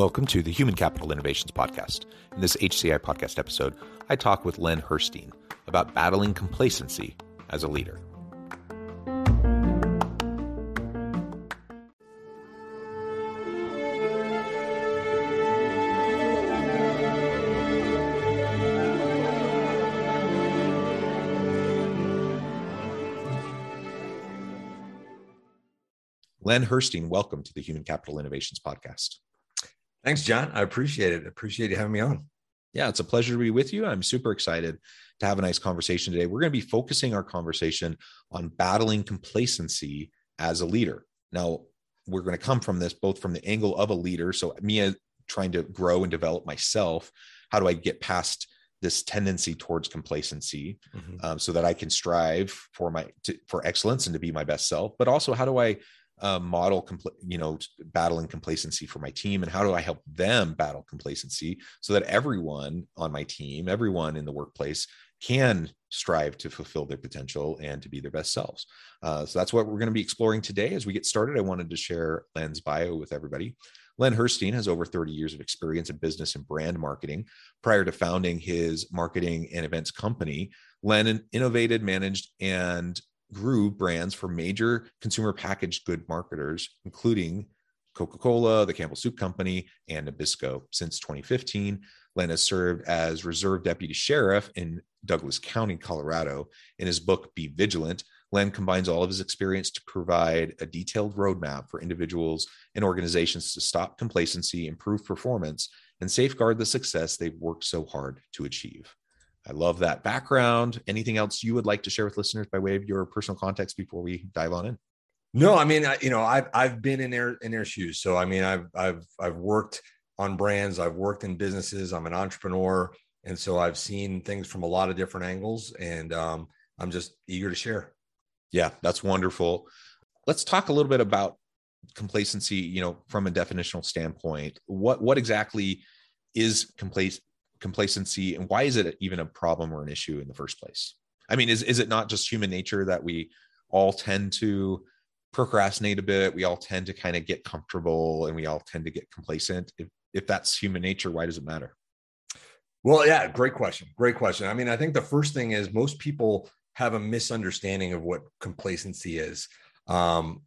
Welcome to the Human Capital Innovations Podcast. In this HCI podcast episode, I talk with Len Herstein about battling complacency as a leader. Len Herstein, welcome to the Human Capital Innovations Podcast. Thanks, John. I appreciate it. Appreciate you having me on. Yeah, it's a pleasure to be with you. I'm super excited to have a nice conversation today. We're going to be focusing our conversation on battling complacency as a leader. Now, we're going to come from this both from the angle of a leader. So, me uh, trying to grow and develop myself. How do I get past this tendency towards complacency mm-hmm. um, so that I can strive for my to, for excellence and to be my best self? But also, how do I uh, model compl- you know battling complacency for my team and how do i help them battle complacency so that everyone on my team everyone in the workplace can strive to fulfill their potential and to be their best selves? Uh, so that's what we're going to be exploring today as we get started. I wanted to share len's bio with everybody. Len herstein has over 30 years of experience in business and brand marketing. Prior to founding his marketing and events company len innovated managed and grew brands for major consumer packaged good marketers, including Coca Cola, the Campbell Soup Company, and Nabisco. Since 2015, Len has served as Reserve Deputy Sheriff in Douglas County, Colorado. In his book, Be Vigilant, Len combines all of his experience to provide a detailed roadmap for individuals and organizations to stop complacency, improve performance, and safeguard the success they've worked so hard to achieve. I love that background. Anything else you would like to share with listeners by way of your personal context before we dive on in? No, I mean, I, you know, I've I've been in their in their shoes. So I mean, I've I've I've worked on brands. I've worked in businesses. I'm an entrepreneur, and so I've seen things from a lot of different angles. And um, I'm just eager to share. Yeah, that's wonderful. Let's talk a little bit about complacency. You know, from a definitional standpoint, what what exactly is complac- complacency and why is it even a problem or an issue in the first place? I mean is, is it not just human nature that we all tend to procrastinate a bit? We all tend to kind of get comfortable and we all tend to get complacent. If, if that's human nature why does it matter? Well yeah great question great question. I mean i think the first thing is most people have a misunderstanding of what complacency is. Um,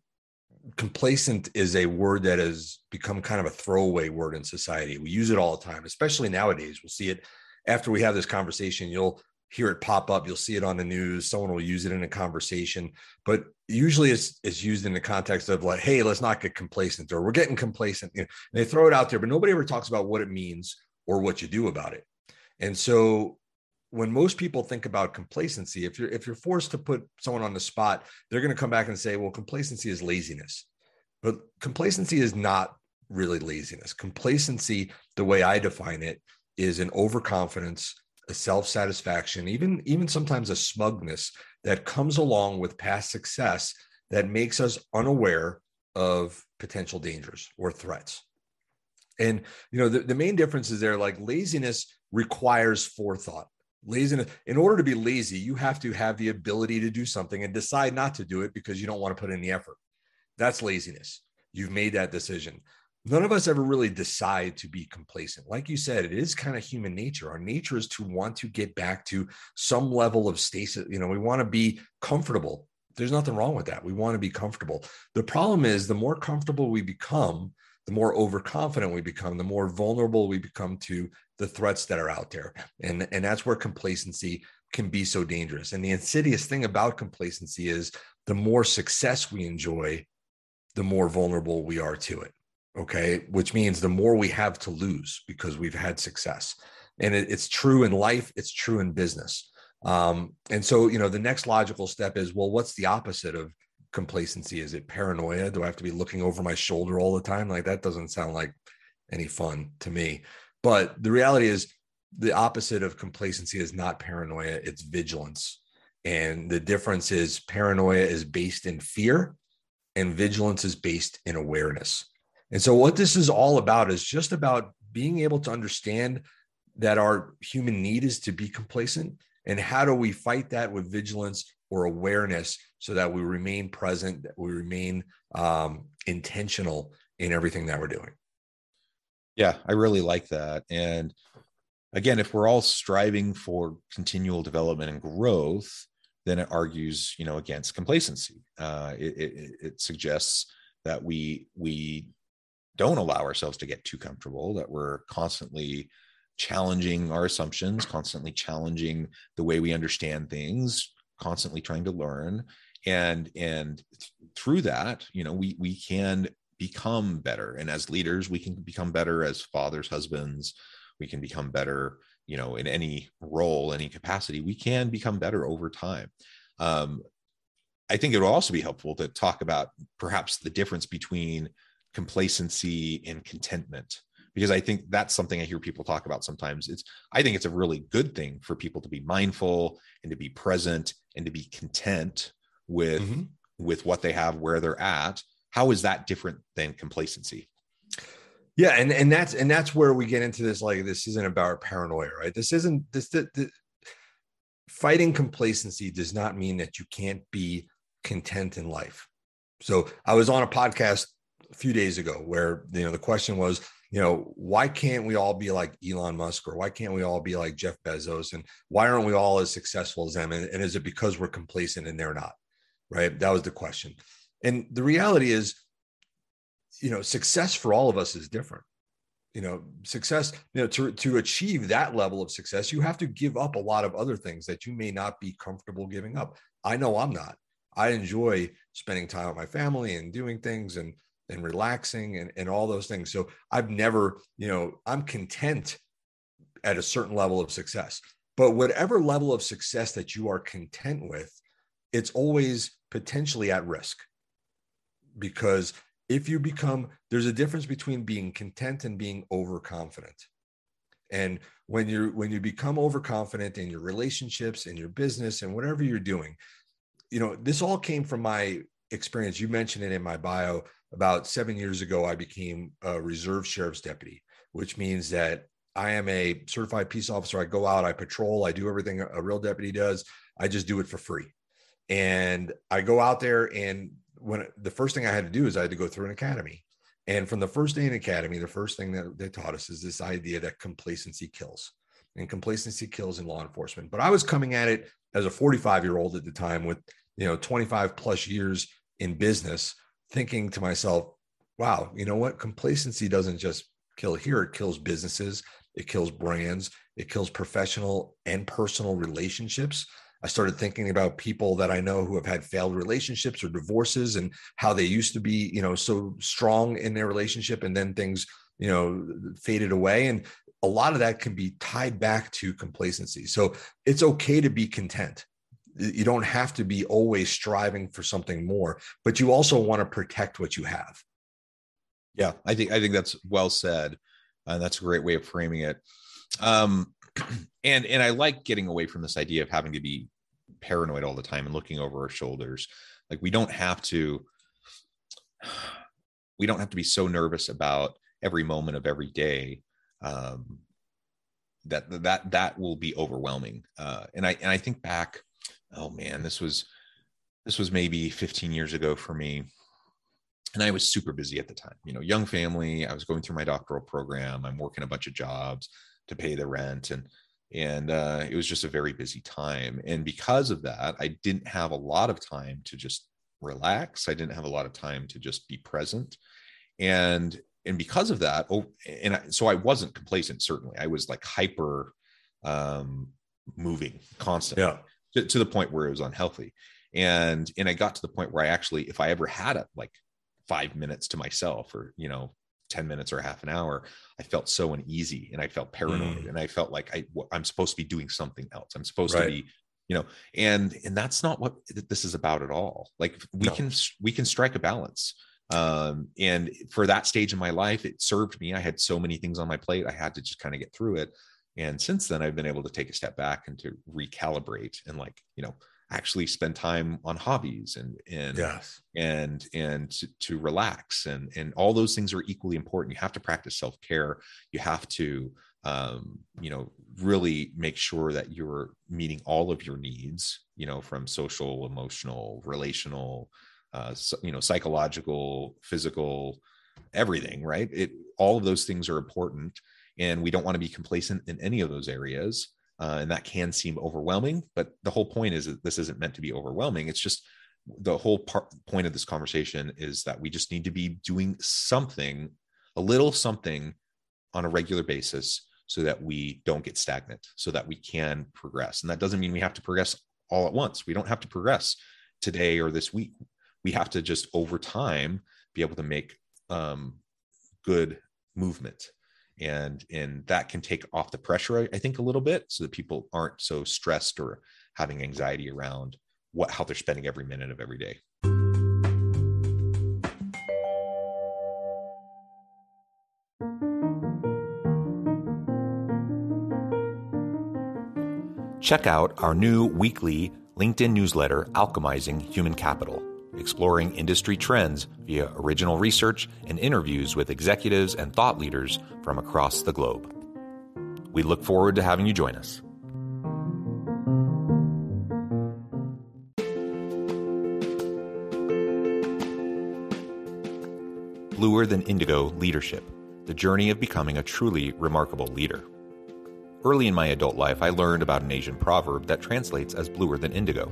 complacent is a word that has become kind of a throwaway word in society. We use it all the time, especially nowadays. We'll see it after we have this conversation. You'll hear it pop up. You'll see it on the news. Someone will use it in a conversation, but usually it's, it's used in the context of like, hey, let's not get complacent or we're getting complacent. You know, they throw it out there, but nobody ever talks about what it means or what you do about it. And so when most people think about complacency, if you're if you're forced to put someone on the spot, they're going to come back and say, "Well, complacency is laziness." But complacency is not really laziness. Complacency, the way I define it, is an overconfidence, a self-satisfaction, even even sometimes a smugness that comes along with past success that makes us unaware of potential dangers or threats. And you know, the, the main difference is there like laziness requires forethought laziness. In order to be lazy you have to have the ability to do something and decide not to do it because you don't want to put in the effort. That's laziness. You've made that decision. None of us ever really decide to be complacent. Like you said it is kind of human nature. Our nature is to want to get back to some level of stasis you know we want to be comfortable. There's nothing wrong with that. We want to be comfortable. The problem is the more comfortable we become the more overconfident we become, the more vulnerable we become to the threats that are out there. And, and that's where complacency can be so dangerous. And the insidious thing about complacency is the more success we enjoy, the more vulnerable we are to it. Okay. Which means the more we have to lose because we've had success. And it, it's true in life, it's true in business. Um, and so, you know, the next logical step is well, what's the opposite of complacency? Is it paranoia? Do I have to be looking over my shoulder all the time? Like that doesn't sound like any fun to me. But the reality is, the opposite of complacency is not paranoia, it's vigilance. And the difference is paranoia is based in fear and vigilance is based in awareness. And so, what this is all about is just about being able to understand that our human need is to be complacent. And how do we fight that with vigilance or awareness so that we remain present, that we remain um, intentional in everything that we're doing? Yeah, I really like that. And again, if we're all striving for continual development and growth, then it argues, you know, against complacency. Uh, it, it, it suggests that we we don't allow ourselves to get too comfortable, that we're constantly challenging our assumptions, constantly challenging the way we understand things, constantly trying to learn. And and th- through that, you know, we we can become better. And as leaders, we can become better as fathers, husbands, we can become better, you know, in any role, any capacity. We can become better over time. Um, I think it would also be helpful to talk about perhaps the difference between complacency and contentment because i think that's something i hear people talk about sometimes. It's i think it's a really good thing for people to be mindful and to be present and to be content with mm-hmm. with what they have where they're at. How is that different than complacency? Yeah and and that's and that's where we get into this like this isn't about paranoia right? This isn't this the, the fighting complacency does not mean that you can't be content in life. So i was on a podcast a few days ago where you know the question was you know why can't we all be like elon musk or why can't we all be like jeff bezos and why aren't we all as successful as them and, and is it because we're complacent and they're not right? That was the question. And the reality is you know success for all of us is different. You know success you know to, to achieve that level of success you have to give up a lot of other things that you may not be comfortable giving up. I know i'm not. I enjoy spending time with my family and doing things and and relaxing and, and all those things. So I've never, you know, I'm content at a certain level of success. But whatever level of success that you are content with, it's always potentially at risk. Because if you become, there's a difference between being content and being overconfident. And when you're when you become overconfident in your relationships and your business and whatever you're doing, you know, this all came from my experience. You mentioned it in my bio about seven years ago, I became a reserve sheriff's deputy, which means that I am a certified peace officer. I go out, I patrol, I do everything a real deputy does. I just do it for free. And I go out there, and when the first thing I had to do is I had to go through an academy. And from the first day in academy, the first thing that they taught us is this idea that complacency kills, and complacency kills in law enforcement. But I was coming at it as a 45 year old at the time with you know 25 plus years in business thinking to myself, wow, you know what? Complacency doesn't just kill here, it kills businesses, it kills brands, it kills professional and personal relationships. I started thinking about people that I know who have had failed relationships or divorces and how they used to be, you know, so strong in their relationship and then things, you know, faded away. And a lot of that can be tied back to complacency. So it's okay to be content you don't have to be always striving for something more but you also want to protect what you have. Yeah i think i think that's well said and that's a great way of framing it. Um and and i like getting away from this idea of having to be paranoid all the time and looking over our shoulders. Like we don't have to we don't have to be so nervous about every moment of every day um that that that will be overwhelming. Uh and i and i think back oh man, this was this was maybe 15 years ago for me. And I was super busy at the time. You know, young family. I was going through my doctoral program. I'm working a bunch of jobs to pay the rent, and and uh, it was just a very busy time. And because of that, I didn't have a lot of time to just relax. I didn't have a lot of time to just be present. And and because of that, oh, and I, so I wasn't complacent. Certainly, I was like hyper um, moving constantly. Yeah to, to the point where it was unhealthy. And and i got to the point where i actually if i ever had it like five minutes to myself or you know 10 minutes or half an hour i felt so uneasy and i felt paranoid mm. and i felt like I, i'm supposed to be doing something else. I'm supposed right. to be you know and and that's not what this is about at all. Like we no. can we can strike a balance. Um and for that stage in my life it served me. I had so many things on my plate. I had to just kind of get through it and since then i've been able to take a step back and to recalibrate and like you know actually spend time on hobbies and and yes. and and to, to, relax. And and all those things are equally important. You have to practice self-care. You have to um, you know really make sure that you're meeting all of your needs you know from social emotional relational uh, so, you know psychological physical everything right? It all of those things are important and we don't want to be complacent in any of those areas uh, and that can seem overwhelming but the whole point is that this isn't meant to be overwhelming. It's just the whole part, point of this conversation is that we just need to be doing something a little something on a regular basis so that we don't get stagnant so that we can progress. And that doesn't mean we have to progress all at once. We don't have to progress today or this week. We have to just over time be able to make um, good movement and and that can take off the pressure i think a little bit so that people aren't so stressed or having anxiety around what how they're spending every minute of every day. Check out our new weekly linkedin newsletter alchemizing human capital exploring industry trends via original research and interviews with executives and thought leaders from across the globe. We look forward to having you join us. Bluer Than Indigo Leadership The Journey of Becoming a Truly Remarkable Leader. Early in my adult life, I learned about an Asian proverb that translates as bluer than indigo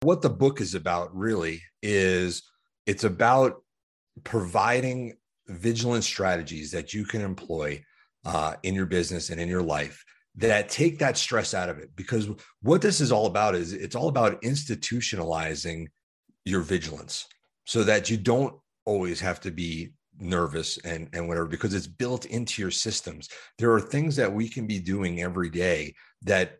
What the book is about really is it's about providing vigilant strategies that you can employ uh, in your business and in your life that take that stress out of it. Because what this is all about is it's all about institutionalizing your vigilance so that you don't always have to be nervous and and whatever because it's built into your systems. There are things that we can be doing every day that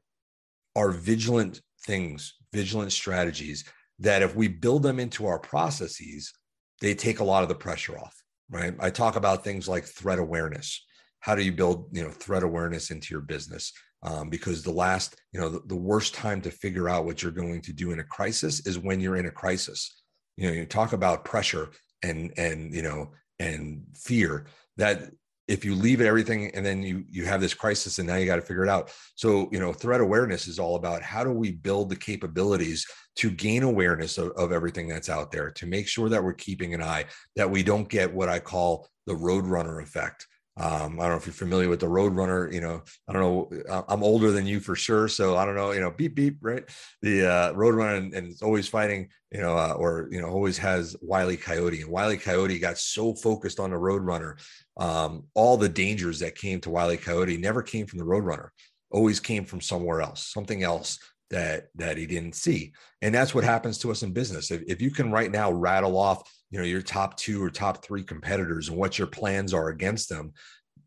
are vigilant things vigilant strategies that if we build them into our processes, they take a lot of the pressure off, right? I talk about things like threat awareness. How do you build, you know, threat awareness into your business? Um, because the last, you know, the, the worst time to figure out what you're going to do in a crisis is when you're in a crisis. You know, you talk about pressure and and you know and fear that if you leave everything and then you you have this crisis and now you got to figure it out. So you know threat awareness is all about how do we build the capabilities to gain awareness of, of everything that's out there to make sure that we're keeping an eye that we don't get what i call the roadrunner effect um, I don't know if you're familiar with the Roadrunner. You know, I don't know. I'm older than you for sure, so I don't know. You know, beep beep, right? The uh, Roadrunner and, and it's always fighting. You know, uh, or you know, always has Wiley Coyote, and Wiley Coyote got so focused on the Roadrunner, um, all the dangers that came to Wiley Coyote never came from the Roadrunner. Always came from somewhere else, something else that that he didn't see. And that's what happens to us in business. If, if you can right now rattle off you know your top two or top three competitors and what your plans are against them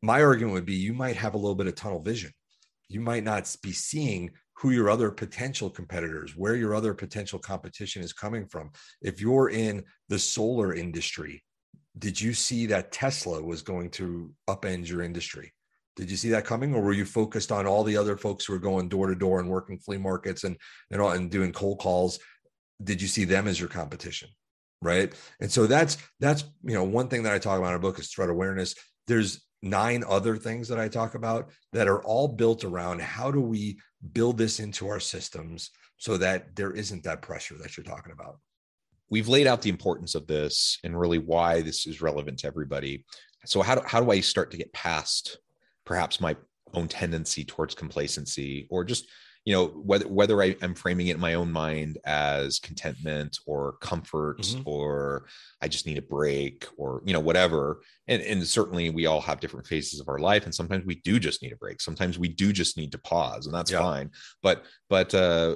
my argument would be you might have a little bit of tunnel vision. You might not be seeing who your other potential competitors where your other potential competition is coming from. If you're in the solar industry did you see that tesla was going to upend your industry did you see that coming, or were you focused on all the other folks who are going door to door and working flea markets and and all, and doing cold calls? Did you see them as your competition? Right. And so that's that's you know one thing that I talk about in a book is threat awareness. there's nine other things that I talk about that are all built around how do we build this into our systems so that there isn't that pressure that you're talking about. We've laid out the importance of this and really why this is relevant to everybody. So how do, how do I start to get past perhaps my own tendency towards complacency or just you know whether whether I, am framing it in my own mind as contentment or comfort mm-hmm. or I just need a break or you know whatever and and certainly we all have different phases of our life and sometimes we do just need a break sometimes we do just need to pause and that's yeah. fine but but uh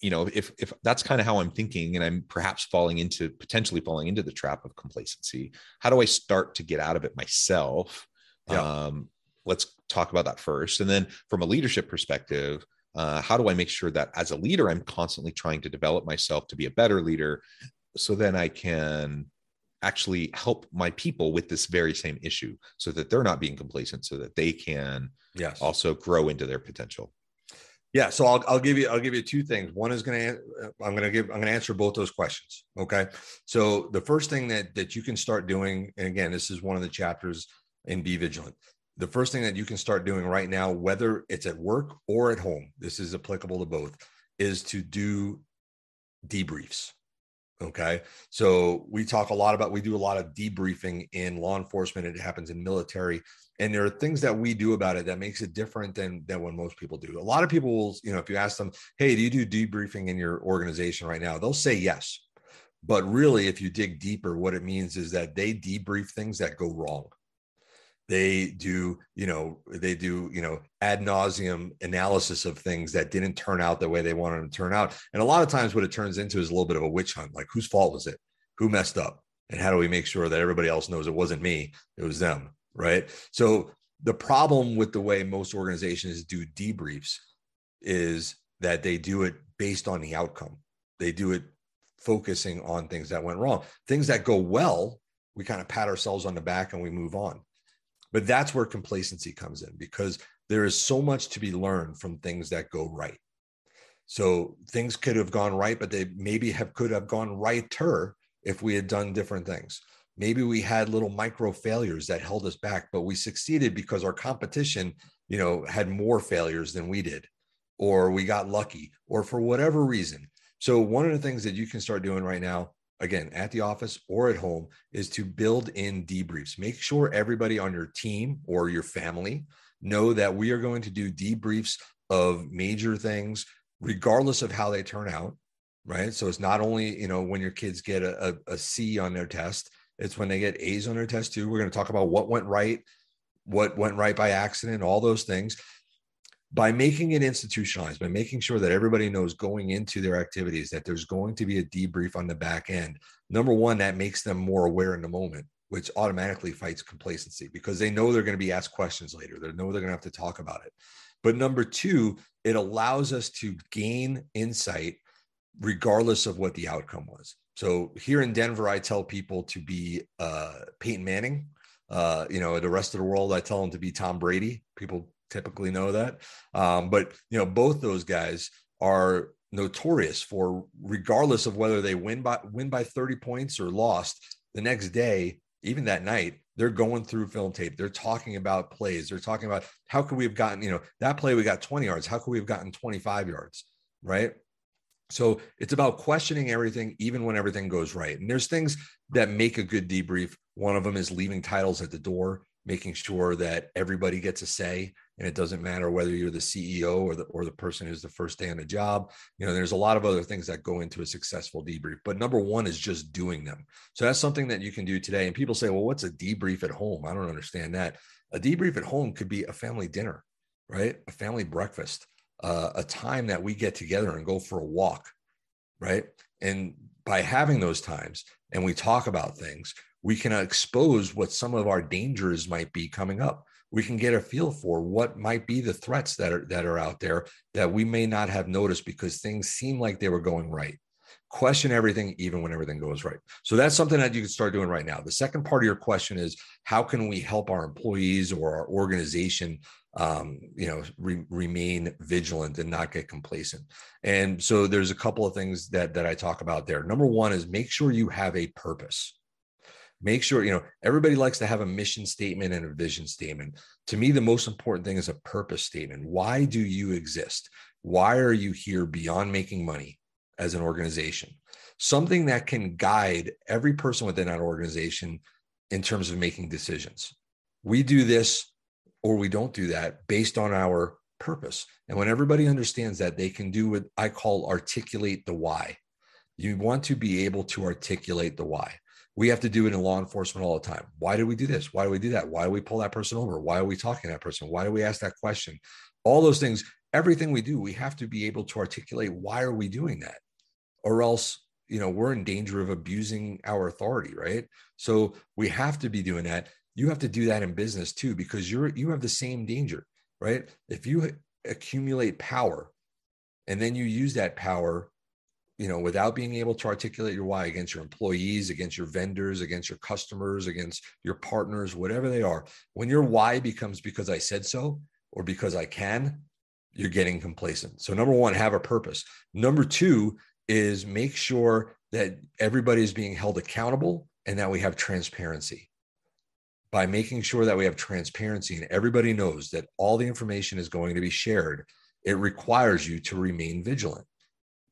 you know if if that's kind of how i'm thinking and i'm perhaps falling into potentially falling into the trap of complacency how do i start to get out of it myself yeah. um let's talk about that first. And then from a leadership perspective uh, how do I make sure that as a leader, I'm constantly trying to develop myself to be a better leader so then I can actually help my people with this very same issue so that they're not being complacent so that they can yes. also grow into their potential? Yeah so I'll, I'll give you i'll give you two things. One is going to i'm going to give i'm going to answer both those questions okay? So the first thing that that you can start doing and again this is one of the chapters in be vigilant the first thing that you can start doing right now, whether it's at work or at home, this is applicable to both, is to do debriefs. Okay. So we talk a lot about, we do a lot of debriefing in law enforcement. It happens in military. And there are things that we do about it that makes it different than, than what most people do. A lot of people will, you know, if you ask them, Hey, do you do debriefing in your organization right now? They'll say yes. But really, if you dig deeper, what it means is that they debrief things that go wrong they do you know they do you know ad nauseum analysis of things that didn't turn out the way they wanted them to turn out. And a lot of times what it turns into is a little bit of a witch hunt like whose fault was it? Who messed up? And how do we make sure that everybody else knows it wasn't me it was them right? So the problem with the way most organizations do debriefs is that they do it based on the outcome. They do it focusing on things that went wrong. Things that go well we kind of pat ourselves on the back and we move on but that's where complacency comes in because there is so much to be learned from things that go right. So things could have gone right, but they maybe have could have gone righter if we had done different things. Maybe we had little micro failures that held us back, but we succeeded because our competition, you know, had more failures than we did, or we got lucky, or for whatever reason. So one of the things that you can start doing right now again at the office or at home is to build in debriefs. Make sure everybody on your team or your family know that we are going to do debriefs of major things regardless of how they turn out right? So it's not only you know when your kids get a, a, a c on their test it's when they get a's on their test too. We're going to talk about what went right what went right by accident all those things by making it institutionalized, by making sure that everybody knows going into their activities that there's going to be a debrief on the back end, number one, that makes them more aware in the moment, which automatically fights complacency because they know they're going to be asked questions later. They know they're going to have to talk about it. But number two, it allows us to gain insight regardless of what the outcome was. So here in Denver, I tell people to be uh, Peyton Manning. Uh, you know, the rest of the world, I tell them to be Tom Brady. People typically know that. Um, but you know, both those guys are notorious for regardless of whether they win by win by 30 points or lost the next day even that night they're going through film tape. They're talking about plays. They're talking about how could we have gotten you know that play we got 20 yards. How could we have gotten 25 yards? Right? So it's about questioning everything even when everything goes right. And there's things that make a good debrief. One of them is leaving titles at the door making sure that everybody gets a say and it doesn't matter whether you're the CEO or the or the person who's the first day on the job. You know, there's a lot of other things that go into a successful debrief, but number one is just doing them. So that's something that you can do today. And people say, "Well, what's a debrief at home?" I don't understand that. A debrief at home could be a family dinner, right? A family breakfast, uh, a time that we get together and go for a walk, right? And by having those times and we talk about things, we can expose what some of our dangers might be coming up we can get a feel for what might be the threats that are that are out there that we may not have noticed because things seem like they were going right. Question everything even when everything goes right. So that's something that you can start doing right now. The second part of your question is how can we help our employees or our organization um, you know re- remain vigilant and not get complacent? And so there's a couple of things that that i talk about there. Number one is make sure you have a purpose make sure you know everybody likes to have a mission statement and a vision statement. To me the most important thing is a purpose statement. Why do you exist? Why are you here beyond making money as an organization? Something that can guide every person within that organization in terms of making decisions. We do this or we don't do that based on our purpose. And when everybody understands that they can do what i call articulate the why. You want to be able to articulate the why we have to do it in law enforcement all the time. Why do we do this? Why do we do that? Why do we pull that person over? Why are we talking to that person? Why do we ask that question? All those things, everything we do, we have to be able to articulate why are we doing that? Or else, you know, we're in danger of abusing our authority, right? So we have to be doing that. You have to do that in business too, because you're you have the same danger, right? If you accumulate power and then you use that power you know, without being able to articulate your why against your employees, against your vendors, against your customers, against your partners, whatever they are, when your why becomes because I said so or because I can, you're getting complacent. So, number one, have a purpose. Number two is make sure that everybody is being held accountable and that we have transparency. By making sure that we have transparency and everybody knows that all the information is going to be shared, it requires you to remain vigilant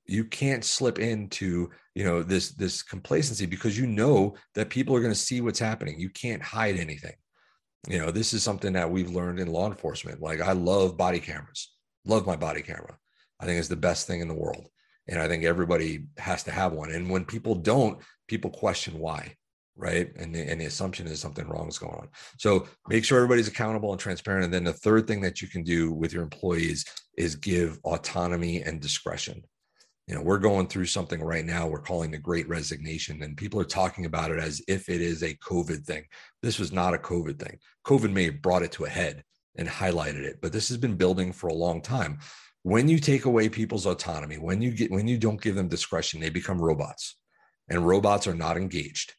you can't slip into you know this this complacency because you know that people are going to see what's happening. You can't hide anything. You know this is something that we've learned in law enforcement. Like i love body cameras. Love my body camera. I think it's the best thing in the world. And i think everybody has to have one. And when people don't people question why right? And the, and the assumption is something wrong is going on. So make sure everybody's accountable and transparent. And then the third thing that you can do with your employees is give autonomy and discretion you know we're going through something right now we're calling the great resignation and people are talking about it as if it is a covid thing. This was not a covid thing. Covid may have brought it to a head and highlighted it but this has been building for a long time. When you take away people's autonomy when you get when you don't give them discretion they become robots. And robots are not engaged.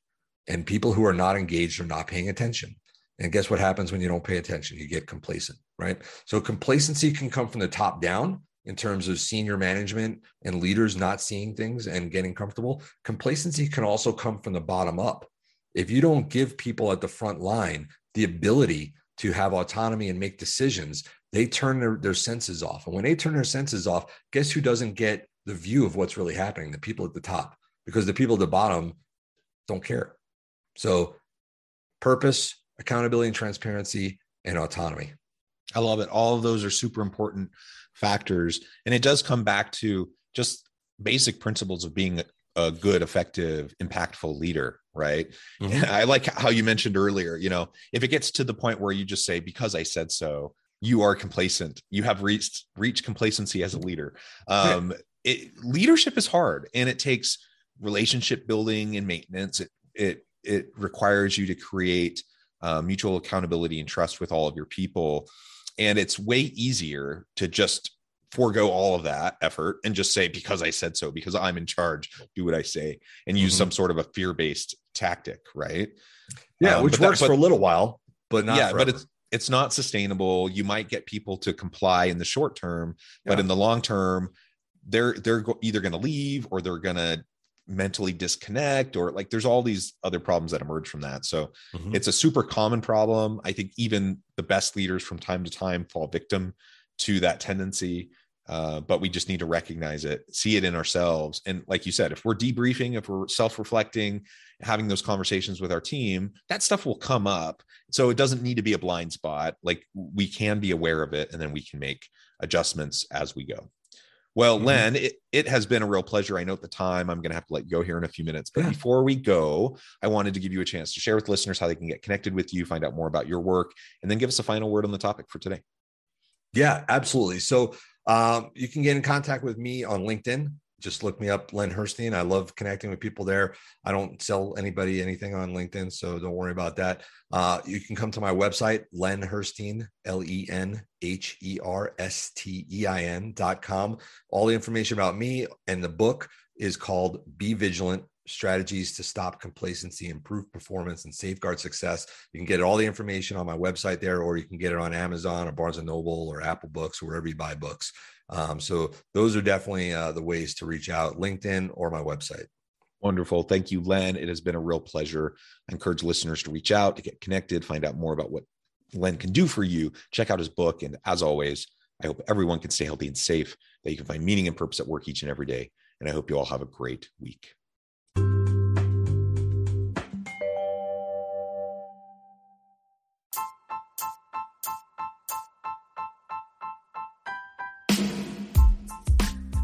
And people who are not engaged are not paying attention. And guess what happens when you don't pay attention? You get complacent right? So complacency can come from the top down in terms of senior management and leaders not seeing things and getting comfortable. Complacency can also come from the bottom up. If you don't give people at the front line the ability to have autonomy and make decisions, they turn their, their senses off. And when they turn their senses off, guess who doesn't get the view of what's really happening? The people at the top, because the people at the bottom don't care. So, purpose, accountability and transparency, and autonomy. I love it. All of those are super important factors. And it does come back to just basic principles of being a good, effective, impactful leader, right? Mm-hmm. I like how you mentioned earlier, you know, if it gets to the point where you just say, because I said so, you are complacent, you have reached reached complacency as a leader. Um, it, leadership is hard and it takes relationship building and maintenance. It it it requires you to create uh, mutual accountability and trust with all of your people and it's way easier to just forego all of that effort and just say, because I said so, because I'm in charge, do what I say, and use mm-hmm. some sort of a fear based tactic, right? Yeah, um, which works that, but, for a little while, but not yeah, forever. but it's it's not sustainable. You might get people to comply in the short term, but in the long term, they're they're either going to leave or they're going to mentally disconnect or like there's all these other problems that emerge from that. So mm-hmm. it's a super common problem. I think even the best leaders from time to time fall victim to that tendency uh, but we just need to recognize it see it in ourselves. And like you said if we're debriefing if we're self-reflecting having those conversations with our team that stuff will come up. So it doesn't need to be a blind spot. Like we can be aware of it and then we can make adjustments as we go well, mm-hmm. Len, it, it has been a real pleasure. I know at the time I'm going to have to let you go here in a few minutes, but yeah. before we go, I wanted to give you a chance to share with listeners how they can get connected with you, find out more about your work, and then give us a final word on the topic for today. Yeah, absolutely. So um, you can get in contact with me on LinkedIn just look me up, Len Herstein. I love connecting with people there. I don't sell anybody anything on LinkedIn, so don't worry about that. Uh, you can come to my website, Len Herstein, L E N H E R S T E I N dot com. All the information about me and the book is called Be Vigilant strategies to stop complacency, improve performance, and safeguard success. You can get all the information on my website there, or you can get it on Amazon or Barnes and Noble or Apple Books, or wherever you buy books. Um, so those are definitely uh, the ways to reach out LinkedIn or my website. Wonderful. Thank you, Len. It has been a real pleasure. I encourage listeners to reach out, to get connected, find out more about what Len can do for you. Check out his book. And as always, I hope everyone can stay healthy and safe, that you can find meaning and purpose at work each and every day. And I hope you all have a great week.